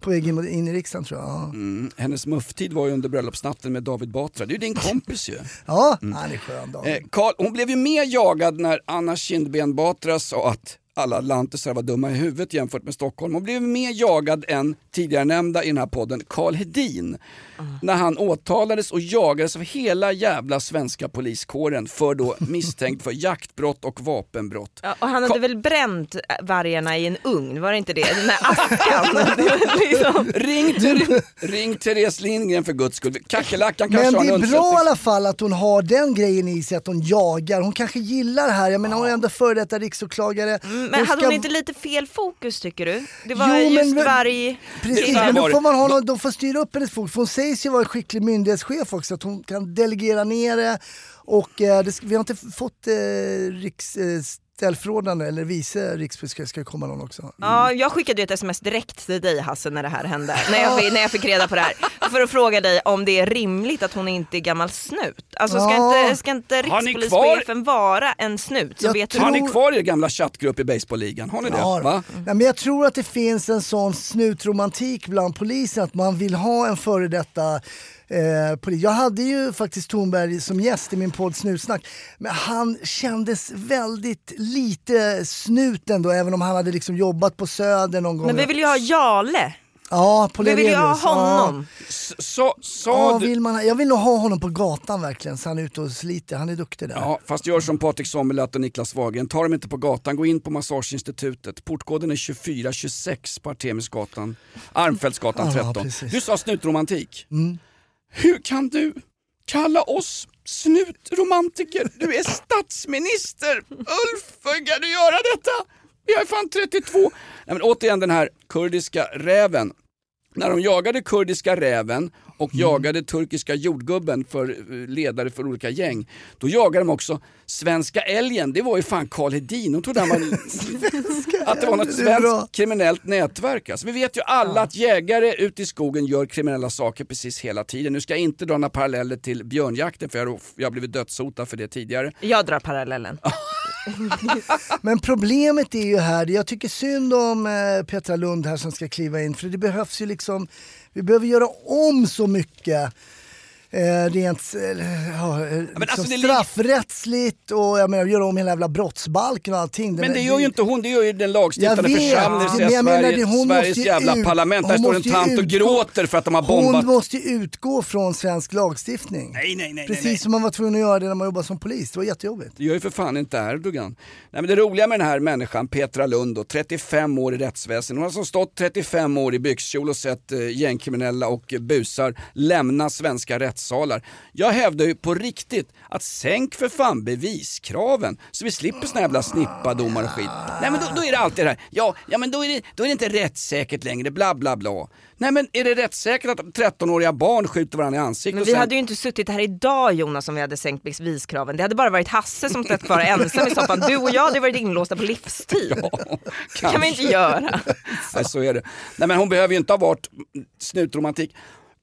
på väg in, i riksdagen tror jag. Ja, Mm. Hennes mufftid var ju under bröllopsnatten med David Batra. Det är ju din kompis ju. ja han är skön David. Eh, Carl, hon blev ju mer jagad när Anna Kindben Batra sa att alla lantisar var dumma i huvudet jämfört med Stockholm. Hon blev mer jagad än tidigare nämnda i den här podden, Carl Hedin. När han åtalades och jagades av hela jävla svenska poliskåren för då misstänkt för jaktbrott och vapenbrott. Ja, och han hade väl bränt vargarna i en ugn, var det inte det? Den här askan. Liksom... Ring, till, ring Therese Lindgren för guds skull. Kackerlackan kanske Men det är bra i alla fall att hon har den grejen i sig, att hon jagar. Hon kanske gillar det här, jag menar hon är ändå före detta riksåklagare. Men hade ska- hon inte lite fel fokus tycker du? Det var Jo, men- just varg... Precis, men då får man ha någon, de får styra upp hennes fokus. För hon sägs ju vara en skicklig myndighetschef också, att hon kan delegera ner det. Och eh, det, vi har inte fått eh, riks, eh, ställförordnande eller vice rikspolischef ska komma någon också. Ja, jag skickade ju ett sms direkt till dig Hasse när det här hände, när jag, fick- när jag fick reda på det här. För att fråga dig om det är rimligt att hon inte är gammal snut. Alltså ska Ja. inte, ska inte rikspolischefen vara en snut? Så Jag vet tror- Har ni kvar er gamla chattgrupp i baseballligan? Har ni det? Ja. Va? Nej, men jag tror att det finns en sån snutromantik bland polisen att man vill ha en före detta eh. Jag hade ju faktiskt Thornberg som gäst i min podd Snutsnack. Men han kändes väldigt lite snut ändå, även om han hade liksom jobbat på Söder någon gång. Men vi vill ju ha Jale. Ja, på Vi vill ju ha honom. S- Så, Ja, vill man, jag vill nog ha honom på gatan verkligen, så han är ute och sliter. Han är duktig där. Ja, fast gör som Patrik Sommerlath och Niklas Wahlgren. Ta dem inte på gatan, gå in på Massageinstitutet. Portkoden är 2426 på Artemisgatan, Armfältsgatan Ja, 13. precis. Du sa snutromantik. Mm. Hur kan du kalla oss snutromantiker? Du är statsminister! Ulf, hur kan du göra detta? Jag är fan 32. Nej, men återigen den här kurdiska räven. När de jagade kurdiska räven och Mm. jagade turkiska jordgubben för eh, ledare för olika gäng, då jagade de också svenska älgen. Det var ju fan Karl Hedin. De trodde han var, att det var något svenskt kriminellt nätverk. Alltså, vi vet ju alla att jägare ute i skogen gör kriminella saker precis hela tiden. Nu ska jag inte dra några paralleller till björnjakten för jag har, jag har blivit dödshotad för det tidigare. Jag drar parallellen. Men problemet är ju här, jag tycker synd om eh, Petra Lund här som ska kliva in för det behövs ju liksom, vi behöver göra om så mycket. Eh, rent ja, eh, liksom alltså det ligger- straffrättsligt och jag menar, göra om hela jävla brottsbalken och allting. Den Men det gör ju inte hon, det gör ju den lagstiftande församlingen, men jag menar, Sveriges jävla ut- parlament. Där står en tant och gråter för att de har bombat. Hon måste ju utgå från svensk lagstiftning. Nej, nej, nej, Precis nej, nej. som man var tvungen att göra det när man jobbade som polis. Det var jättejobbigt. Det gör ju för fan inte Erdogan. Nej, men det roliga med den här människan, Petra Lund, då, 35 år i rättsväsendet. Hon har alltså stått 35 år i byxkjol och sett eh, gängkriminella och busar lämna svenska rättssalar. Jag hävdar ju på riktigt att sänk för fan beviskraven så vi slipper såna jävla snippadomar och skit. Nej men då, då är det alltid det här, ja, ja men då är, det, då är det inte rättssäkert längre, bla bla bla. Nej men är det rättssäkert att 13-åriga barn skjuter varandra i ansiktet? Men vi sen- hade ju inte suttit här idag Jonas om vi hade sänkt beviskraven. Det hade bara varit Hasse som stått kvar ensam i soffan. Du och jag hade varit inlåsta på livstid. det kan vi inte göra. Nej, så är det. Nej, men hon behöver ju inte ha varit snutromantik.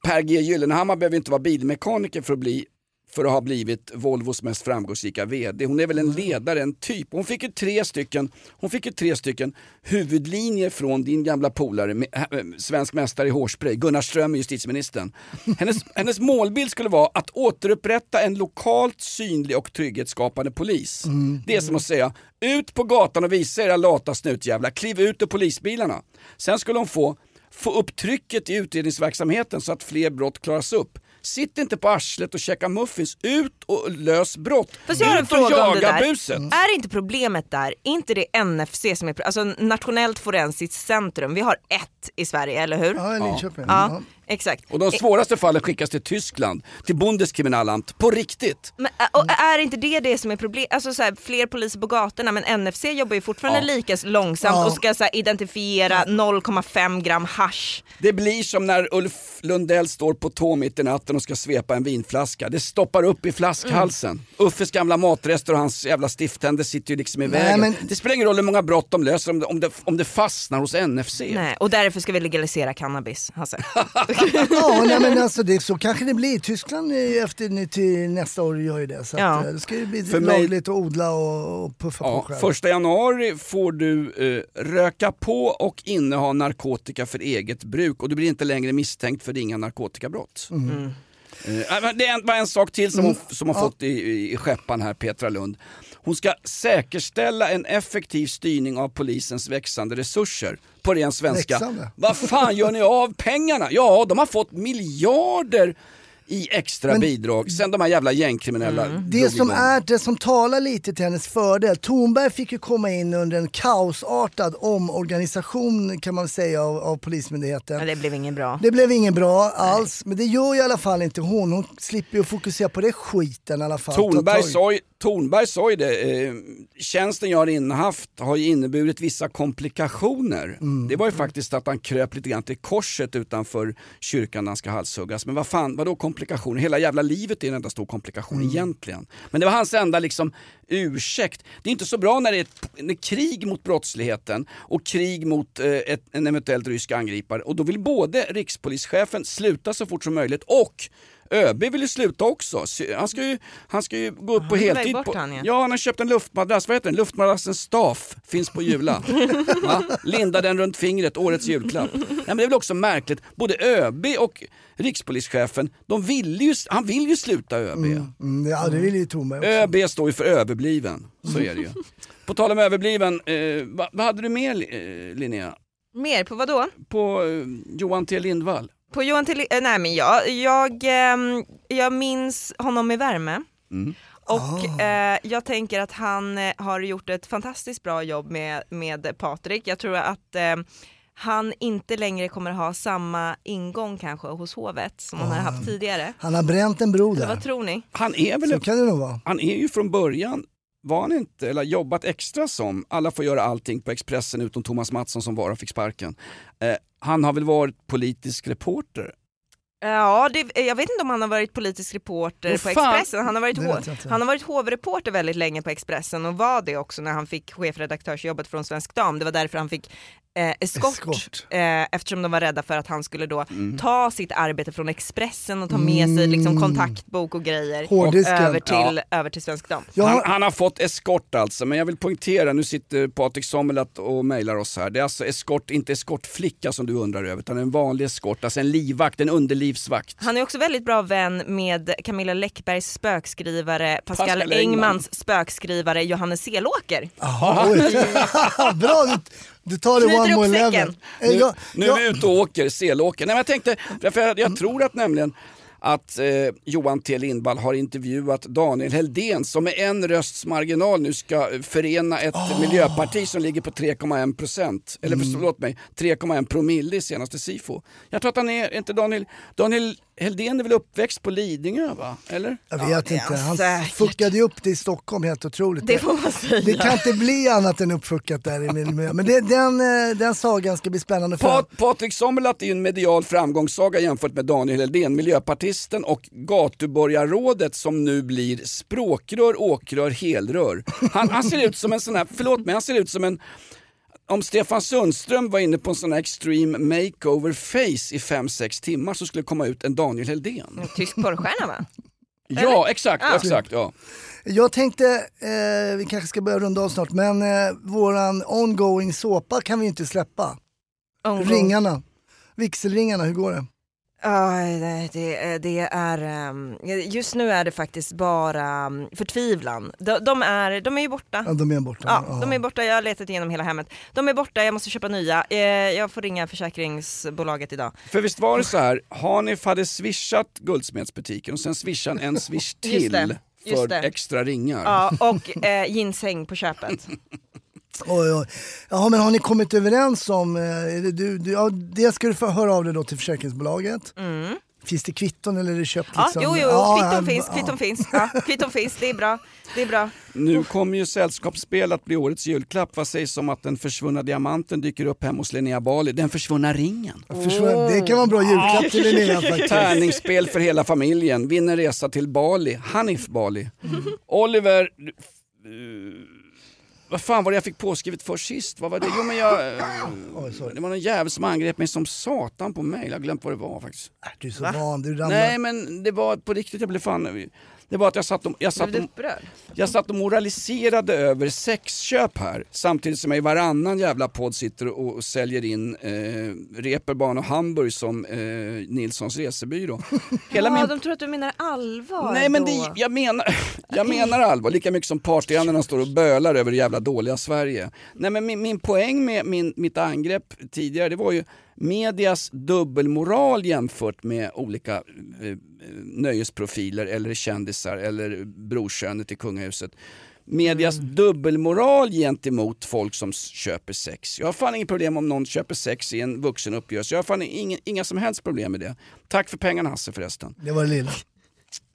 Per G Gyllenhammar behöver inte vara bilmekaniker för att bli för att ha blivit Volvos mest framgångsrika VD. Hon är väl en ledare, en typ. Hon fick ju tre stycken, hon fick ju tre stycken huvudlinjer från din gamla polare, äh, svensk mästare i hårspray, Gunnar Ström, justitieministern. Hennes, hennes målbild skulle vara att återupprätta en lokalt synlig och trygghetsskapande polis. Det är som att säga, ut på gatan och visa era lata snutjävlar, kliv ut ur polisbilarna. Sen skulle hon få få upp trycket i utredningsverksamheten så att fler brott klaras upp. Sitt inte på arslet och käka muffins. Ut och lös brott. Fast jag har en Ut och fråga om det jaga där. buset. Är inte problemet där, inte det NFC som är alltså Nationellt forensiskt centrum, vi har ett i Sverige, eller hur? Ja, i Linköping. Ja, Ja. Exakt. Och de svåraste fallen skickas till Tyskland, till Bundeskriminalamt, på riktigt. Men, och är inte det det som är problemet? Alltså så här, fler poliser på gatorna men NFC jobbar ju fortfarande Ja. lika långsamt Ja. och ska så här, identifiera 0,5 gram hasch. Det blir som när Ulf Lundell står på tå mitt i natten och ska svepa en vinflaska. Det stoppar upp i flaskhalsen. Mm. Uffes gamla matrester och hans jävla stiftänder sitter ju liksom i Nej, vägen. men- Det spelar ingen roll hur många brott de löser om det, om det, om det fastnar hos NFC. Nej, och därför ska vi legalisera cannabis, Hasse. Ja, nej, men alltså, det, så kanske det blir. Tyskland är efter till nästa år gör ju det. Så Ja. att, eh, det ska ju bli För mig- lagligt att odla och, och puffa på Ja, själv. första januari får du eh, röka på och inneha narkotika för eget bruk och du blir inte längre misstänkt för ringa narkotikabrott. Mm. Eh, men det är en- var en sak till som hon, Mm. som hon Ja. fått i, i, i skeppan här, Petra Lund. Hon ska säkerställa en effektiv styrning av polisens växande resurser. På ren svenska. Vad fan gör ni av pengarna? Ja, de har fått miljarder i extra Men- bidrag sen de här jävla gängkriminella drog Det som, igång. är, det som talar lite till hennes fördel, Thornberg fick ju komma in under en kaosartad omorganisation kan man säga av, av Polismyndigheten. Ja, det blev inget bra. Det blev ingen bra alls, men det gör ju i alla fall inte hon. Hon slipper ju fokusera på det skiten i alla fall. Tag- sa, ju- Tornberg sa ju det, eh, tjänsten jag har innehaft har ju inneburit vissa komplikationer. Mm. Det var ju faktiskt att han kröp lite grann till korset utanför kyrkan när han ska halshuggas. Men vad fan, vadå komplikationer? Hela jävla livet är en enda stor komplikation Mm. egentligen. Men det var hans enda liksom ursäkt. Det är inte så bra när det är ett när krig mot brottsligheten och krig mot eh, ett, en eventuellt rysk angripare. Och då vill både rikspolischefen sluta så fort som möjligt och ÖB vill ju sluta också. Så Han ska ju, han ska ju gå upp på heltid. bort, På, han, ja. ja, han har köpt en luftmadrass. Vad heter den? Luftmadrassen Staff. Finns på Jula. Va? Linda den runt fingret, årets julklapp. Nej, men det är väl också märkligt. Både ÖB och rikspolischefen, de vill ju, han vill ju sluta ÖB. Mm, ja, det vill ju Thornberg också. ÖB står ju för överbliven. Så är det ju. På tal om överbliven, eh, vad, vad hade du mer eh, Linnea? Mer på vad då? På eh, Johan T Lindvall? På Johan till, eh, nej men jag, jag, ehm, jag minns honom med värme. Mm. Och eh, jag tänker att han eh, har gjort ett fantastiskt bra jobb med, med Patrik. Jag tror att eh, han inte längre kommer ha samma ingång kanske hos hovet som han har haft tidigare. Han har bränt en bro där. vad tror ni? Han är väl Så kan det nog vara. Han är ju från början, var han inte, eller jobbat extra som, alla får göra allting på Expressen utom Thomas Mattsson som bara fick sparken. Eh, han har väl varit politisk reporter? Ja, det, jag vet inte om han har varit politisk reporter Vad på? Expressen. Han har, varit hov, han har varit hovreporter väldigt länge på Expressen och var det också när han fick chefredaktörsjobbet från Svensk Dam. Det var därför han fick eh, eskort, Eskort. Eh, eftersom de var rädda för att han skulle då Mm. ta sitt arbete från Expressen och ta med sig liksom, kontaktbok och grejer Hårddisken. över till, Ja. över till Svensk Dam. Jag Han, har, han har fått eskort alltså, men jag vill poängtera, nu sitter Patrik Sommelat och mejlar oss här. Det är alltså eskort, inte eskortflicka som du undrar över, utan en vanlig eskort, alltså en livvakt, en underlivsvakt. Han är också väldigt bra vän med Camilla Läckbergs spökskrivare, Pascal, Pascal Engman. Engmans spökskrivare Johannes Selåker. Aha, oj. Bra, du, tar det Knyter one more level. Eh, Nu, jag- nu jag- är vi ute och åker, selåker. Nej, men jag tänkte, för jag, jag tror att nämligen att eh, Johan T Lindvall har intervjuat Daniel Heldén som med en rösts marginal nu ska förena ett miljöparti som ligger på 3,1 procent. Eller Mm. förlåt mig, 3,1 promille i senaste SIFO. Jag tror att han är, är inte Daniel, Daniel Heldén är väl uppväxt på Lidingö va? Eller? Jag vet inte, han säkert. fuckade ju upp det i Stockholm helt otroligt. Det får man säga. Det kan inte bli annat än uppfuckat där i min miljö. Men det, den, eh, den sagan ska bli spännande för Pat, Patrik Sommerlath är ju en medial framgångssaga jämfört med Daniel Heldén, miljöpartisten och gatuborgarrådet som nu blir språkrör, åkrör, helrör. Han, han ser ut som en sån här, förlåt mig, han ser ut som en om Stefan Sundström var inne på en sån här extreme makeover face i 5-6 timmar så skulle det komma ut en Daniel Heldén. Tysk porrstjärna va? Ja, exakt, Ja. exakt. Ja. Jag tänkte, eh, vi kanske ska börja runda av snart, men eh, våran ongoing såpa kan vi inte släppa. Ongoing. Ringarna, vigselringarna, hur går det? Ja, det, det, det är, ehm, just nu är det faktiskt bara mm, förtvivlan. De, de, är, de är ju borta. Ja, de är borta. Ja, de är borta, jag har letat igenom hela hemmet. De är borta, jag måste köpa nya. Eh, Jag får ringa försäkringsbolaget idag. För visst var det så här, Hanif hade swishat guldsmedsbutiken och sen swishade han en swish till för extra ringar. Ja, och eh, ginseng på köpet. Oj, oj. Jaha, men har ni kommit överens om, eh, det du, du, ja, det ska du få höra av dig då till försäkringsbolaget. Mm. Finns det kvitton eller är det köpt Ja, liksom? jo, jo, Ja, kvitton ja, finns, ja. kvitton finns. Ja, kvitton finns, det är bra. Det är bra. Nu kommer ju sällskapsspel att bli årets julklapp. Vad sägs om att den försvunna diamanten dyker upp hemma hos Linnea Bali? Den försvunna ringen. Försvann- Det kan vara en bra julklapp till Linnea faktiskt. Tärningsspel för hela familjen. Vinner resa till Bali. Hanif Bali. Oliver... du- eh, vad fan var det jag fick påskrivet för sist? Vad var det? Jo men jag... eh, det var någon jävel som angrep mig som satan på mail. Jag har glömt vad det var faktiskt. Du är så van, du ramlar. Nej men det var på riktigt, jag blev fan... Det var att jag satt och, jag satt och, jag satt och moraliserade över sexköp här samtidigt som jag i varannan jävla podd sitter och, och säljer in eh, Reeperbahn och Hamburg som eh, Nilssons resebyrå. Hela ja, min de tror att du menar allvar Nej men det, jag, menar, jag menar allvar, lika mycket som partyandarna står och bölar över det jävla dåliga Sverige. Nej men min, min poäng med min, mitt angrepp tidigare det var ju medias dubbelmoral jämfört med olika eh, nöjesprofiler eller kändisar eller brorkönet i kungahuset. Medias dubbelmoral gentemot folk som köper sex. Jag har fan inget problem om någon köper sex i en vuxen uppgörelse. Jag har fan inga, inga som helst problem med det. Tack för pengarna Hasse förresten. Det var det lilla.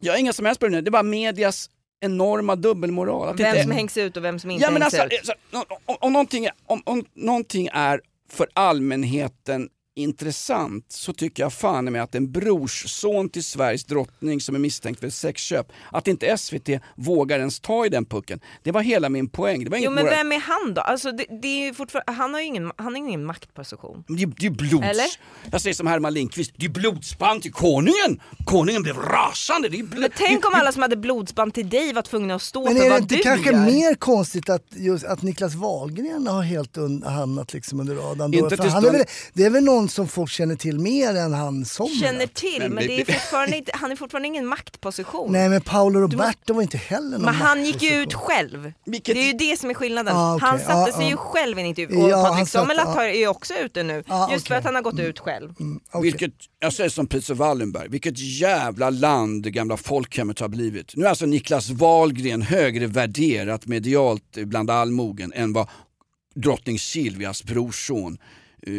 Jag har inga som helst problem, det är bara medias enorma dubbelmoral. Det Vem inte- som hängs ut och vem som inte ja, men hängs alltså, ut. så, om, om, om, någonting är, om, om någonting är för allmänheten intressant så tycker jag fan med att en brorsson till Sveriges drottning som är misstänkt för sexköp, att inte SVT vågar ens ta i den pucken. Det var hela min poäng. Det var Jo men moral- vem är han då? Alltså, det, det är fortfarande, han har ju ingen, han har ingen maktposition. Det är det är blods... Eller? Jag säger som Herman Lindqvist, det är blodsband till konungen! Konungen blev rasande! Det är bl- Men tänk om alla som hade blodsband till dig var tvungna att stå Men för är det vad inte du kanske gör. mer konstigt att, just, att Niklas Wahlgren har helt un, hamnat liksom under radarn? Då? Inte För till han är väl, det är väl någon som folk känner till mer än han som Känner till, men, Men det är fortfarande inte, han är fortfarande ingen maktposition. Nej men Paolo Roberto var inte heller någon Men han gick ju ut själv. Det är ju det som är skillnaden. Ah, okej. Han satte Ja, sig ja. ju själv i en intervju. Ja, Och han Patrik Sommerlath ja. är ju också ute nu. Ah, just för okej. att han har gått ut själv. Vilket, jag säger som Peter Wallenberg, vilket jävla land det gamla folkhemmet har blivit. Nu är alltså Niklas Wahlgren högre värderat medialt bland allmogen än vad drottning Silvias brorson Eh,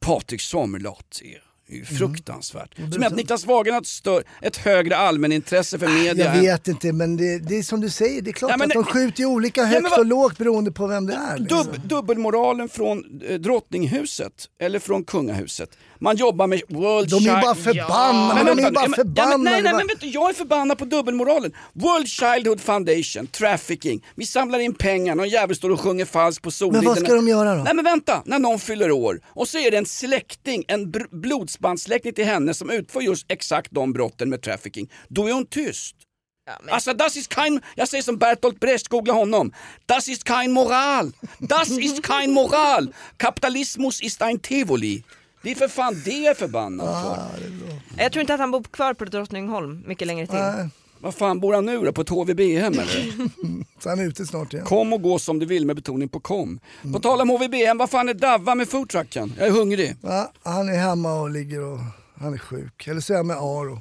Patrik Sommerlath är. Ju fruktansvärt. Som är att Niklas Wahlgren har ett, stör, ett högre allmänintresse för media. Jag vet inte men det, det är som du säger, det är klart Ja, men att de skjuter ju olika Ja, men högt och lågt beroende på vem det är. Liksom. Dubb, dubbelmoralen från eh, drottninghuset eller från kungahuset. Man jobbar med World De är ju bara förbannade, Men de är ju vänta, bara ja, men- Ja, nej, nej men vet du, jag är förbannad på dubbelmoralen. World Childhood Foundation, trafficking. Vi samlar in pengar, någon jävel står och sjunger falskt på Soliden. Men vad ska de göra då? Nej men vänta, när någon fyller år och så är det en släkting, en br- blodsbandssläkting till henne som utför just exakt de brotten med trafficking. Då är hon tyst. Alltså das ist kein, jag säger som Bertolt Brecht, googla honom. Das ist kein moral. Das ist kein moral. Kapitalismus ist ein tivoli. Det är för fan det jag är förbannad Ah, för. Jag tror inte att han bor kvar på Drottningholm mycket längre till. Nej. Vad fan bor han nu då? På ett HVB-hem eller? Så han är ute snart igen. Kom och gå som du vill med betoning på kom. På tal om HVB-hem, vad fan är Davva med foodtrucken? Jag är hungrig. Ja, han är hemma och ligger och han är sjuk. Eller så är han med Aro.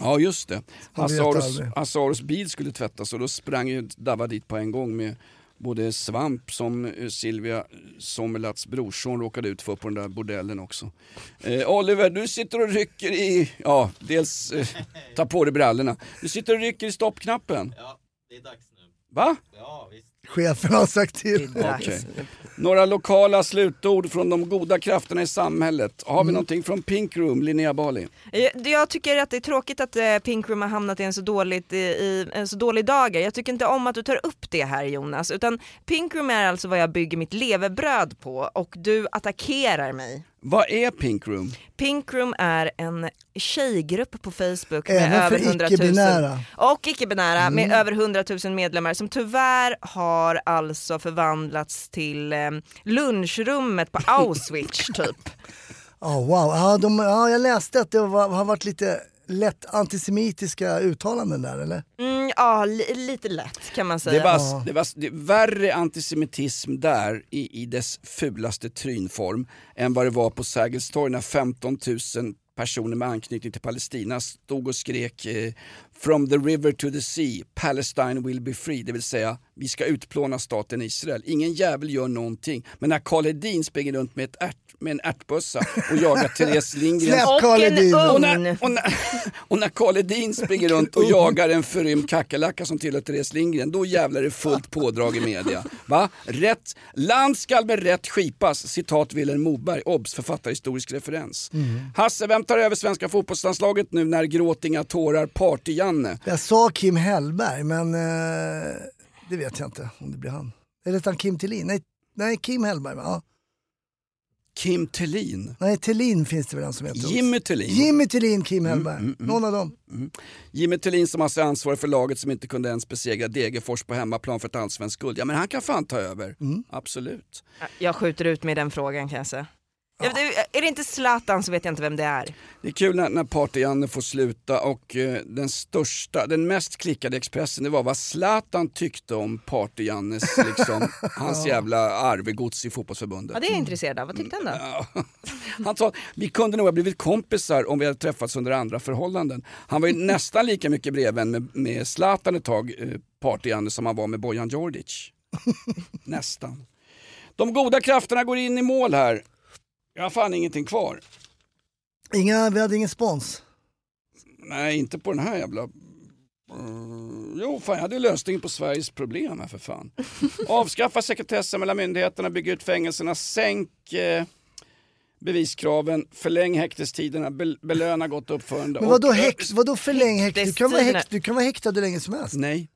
Ja just det. Hasse. Aros bil skulle tvättas och då sprang ju Davva dit på en gång med både svamp som eh, Silvia Sommerlaths brorson råkade ut för på den där bordellen också. Eh, Oliver, du sitter och rycker i, ja dels eh, ta på dig brallorna. Du sitter och rycker i stoppknappen. Ja, det är dags nu. Va? Ja, visst. Chefen har sagt till. Okej. Några lokala slutord från de goda krafterna i samhället. Har vi Mm. någonting från Pink Room, Linnea Bali? Jag, jag tycker att det är tråkigt att eh, Pink Room har hamnat i en så, dåligt, i, i en så dålig dager. Jag tycker inte om att du tar upp det här Jonas. Utan Pink Room är alltså vad jag bygger mitt levebröd på och du attackerar mig. Vad är Pink Room? Pink Room är en tjejgrupp på Facebook med Även över för 100 000 icke-binära. och icke-binära Mm. med över 100 000 medlemmar som tyvärr har alltså förvandlats till eh, lunchrummet på Auschwitz typ. Oh, wow, ja, de, ja, jag läste att det var, har varit lite lätt antisemitiska uttalanden där eller? Mm, ja, li, lite lätt kan man säga. Det var, det var det är värre antisemitism där i, i dess fulaste trynform än vad det var på Sergels torg när 15 000 personer med anknytning till Palestina stod och skrek eh, “From the river to the sea, Palestine will be free”, det vill säga vi ska utplåna staten Israel. Ingen jävel gör någonting. Men när Karl Hedin springer runt med, ett ärt, med en ärtbössa och jagar Therese Lindgren... Släpp Karl Hedin. Och när, och, när, och när Karl Hedin springer runt och jagar en förrymd kackerlacka som tillhör Therese Lindgren, då jävlar är det fullt pådrag i media. Va? Rätt, land skall med rätt skipas, citat Vilhelm Moberg, obs författarhistorisk referens. Hasse, vem tar över svenska fotbollslandslaget nu när gråt inga tårar Party-Janne? Jag sa Kim Hellberg men eh, det vet jag inte om det blir han. Eller heter han Kim Thelin? Nej, nej Kim Hellberg va? Ja. Kim Thelin? Nej, Thelin finns det väl en som heter. Jimmy Thelin? Jimmy Thelin, Kim Hellberg. mm, mm. Någon av dem. Jimmy Thelin som alltså är ansvarig för laget som inte kunde ens besegra Degerfors på hemmaplan för ett allsvenskt guld. Ja men han kan fan ta över. Mm. Absolut. Jag skjuter ut med den frågan kan jag säga. Vet- Är det inte Zlatan så vet jag inte vem det är. Det är kul när, när Party-Janne får sluta och eh, den största, den mest klickade Expressen det var vad Zlatan tyckte om Party-Jannes, liksom, hans jävla arvegods i fotbollsförbundet. Ja, det är jag intresserad av. Vad tyckte han då? Ja. Han sa vi kunde nog ha blivit kompisar om vi hade träffats under andra förhållanden. Han var ju nästan lika mycket brevvän med, med Zlatan ett tag, eh, Party-Janne, som han var med Bojan Djordjic. nästan. De goda krafterna går in i mål här. Jag har fan ingenting kvar. Inga, vi hade ingen spons. Nej, inte på den här jävla... Mm, jo, fan jag hade lösningen på Sveriges problem här för fan. Avskaffa sekretessen mellan myndigheterna, bygg ut fängelserna, sänk eh, beviskraven, förläng häktestiderna, bel belöna gott uppförande. Men vadå, och- häkt, vadå förläng häkt? Du kan, vara Häktestiderna. häkt, du kan vara häktad hur länge som helst. Nej.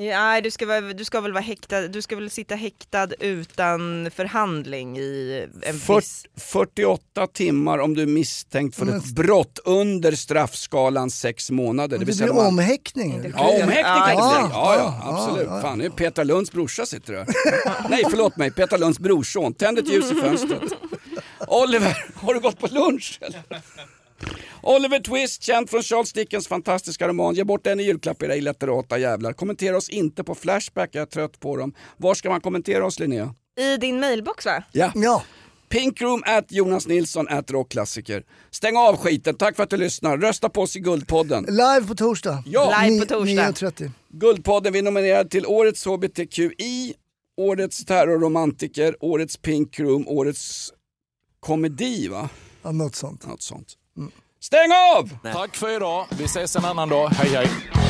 Ja, Nej, du ska, väl- du ska väl vara häktad, du ska väl sitta häktad utan förhandling i en viss... Fyrt- 48 timmar om du är misstänkt för Men- ett brott under straffskalan 6 månader. Det, vill blir har- omhäktning. Ja, omhäktning Ja, kan ja, ja, ja, ja, ja, absolut. ja, ja. Fan, det är Peter Lunds brorsa sitter där. Nej, förlåt mig. Peter Lunds brorson. Tänd ett ljus i fönstret. Oliver, har du gått på lunch? eller? Oliver Twist, känd från Charles Dickens fantastiska roman. Ge bort den i julklapp era illiterata jävlar. Kommentera oss inte på Flashback, jag är trött på dem. Var ska man kommentera oss Linnea? I din mailbox va? Ja. ja. Pinkroom at Jonas Nilsson at rockklassiker. Stäng av skiten, tack för att du lyssnar. Rösta på oss i Guldpodden. Live på torsdag. Ja. Live på torsdag. 9.30. Guldpodden, vi är nominerade till Årets HBTQI, Årets terrorromantiker, Årets Pink Room, Årets komedi va? Ja, något sånt. Något sånt. Stäng av! Tack för idag. Vi ses en annan dag. Hej hej.